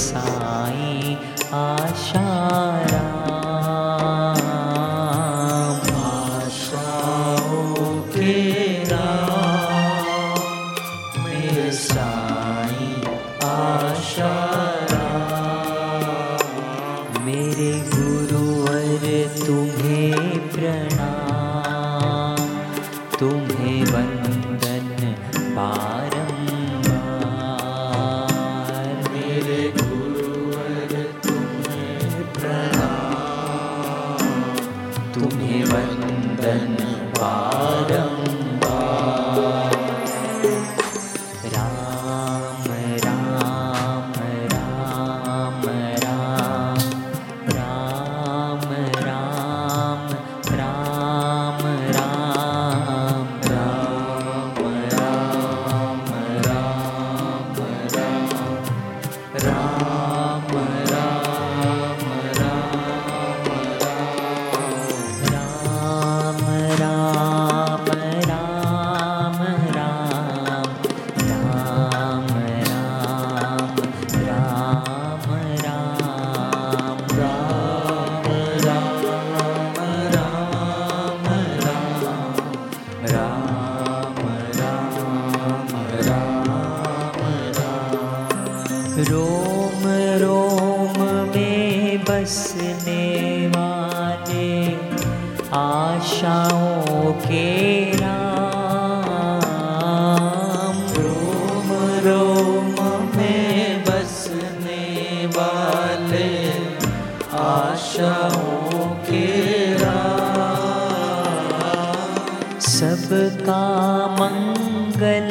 साई आशारा आशाओं के राम। रोम रोम में बसने वाले आशाओं के राम। सबका मंगल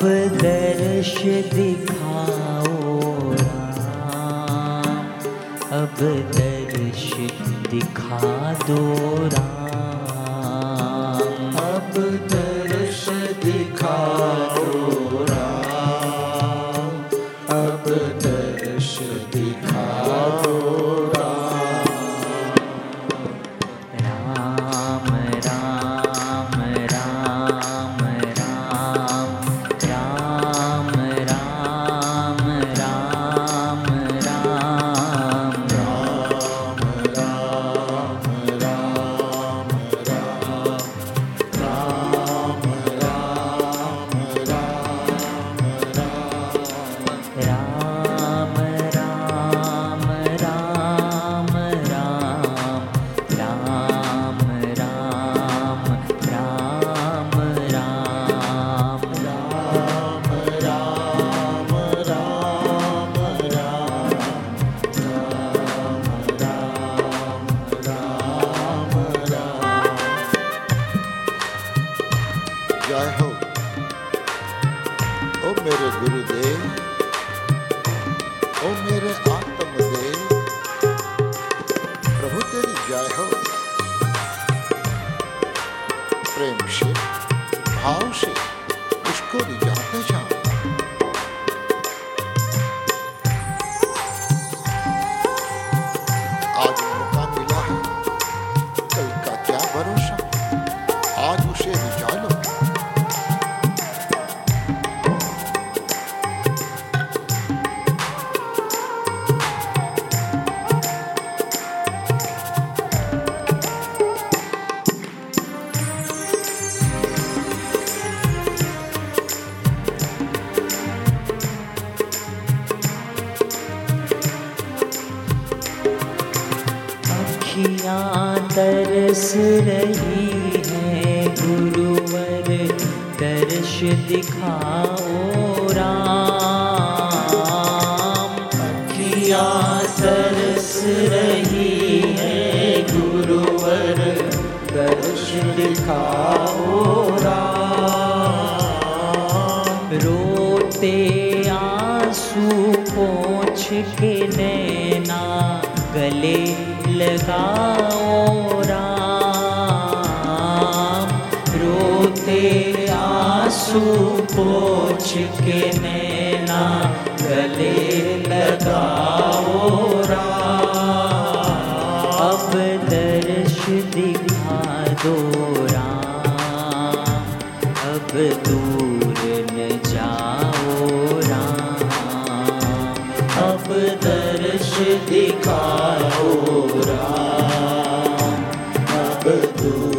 अब दर्श दिखाओ राम। अब दर्श दिखा दो राम। अब दर्श मेरे गुरुदेव, ओ मेरे आत्मदेव, प्रभु तेरी जय हो। प्रेम से, भाव से उसको रिझाते दर्श दिखाओ राम। अखियाँ तरस रही है गुरुवर दर्श दिखाओ राम। रोते आँसू पोछ के नैना गले लगाओ राम। आँसू पोछ के नैना गले लगाओ अब दर्श दिखा दो अब दूर न जाओ अब दर्श दिखा राम अब दूर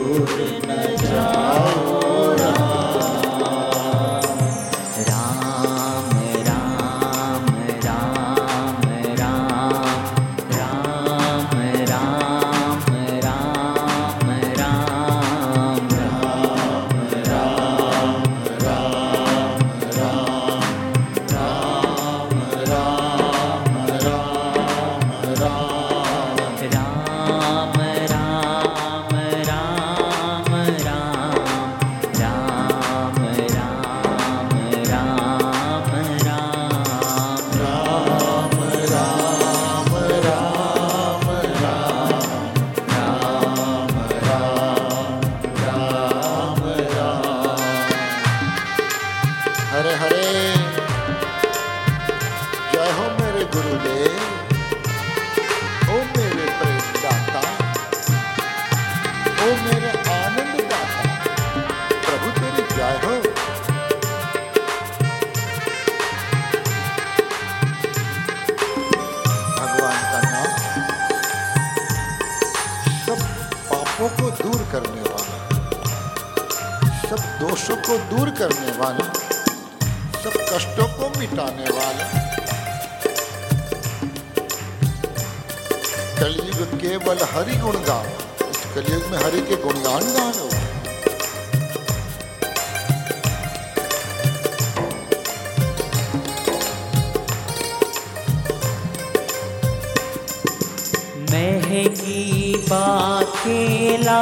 सब दोषों को दूर करने वाला, सब कष्टों को मिटाने वाला। कलयुग केवल हरि गुण गाओ इस कलयुग में हरि के गुणगान गा लो महकी बाखेला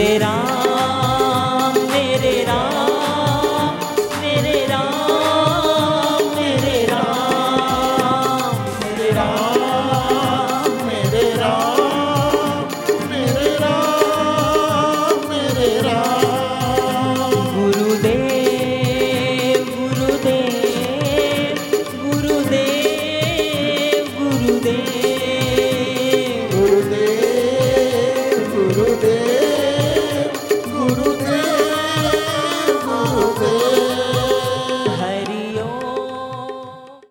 तेरा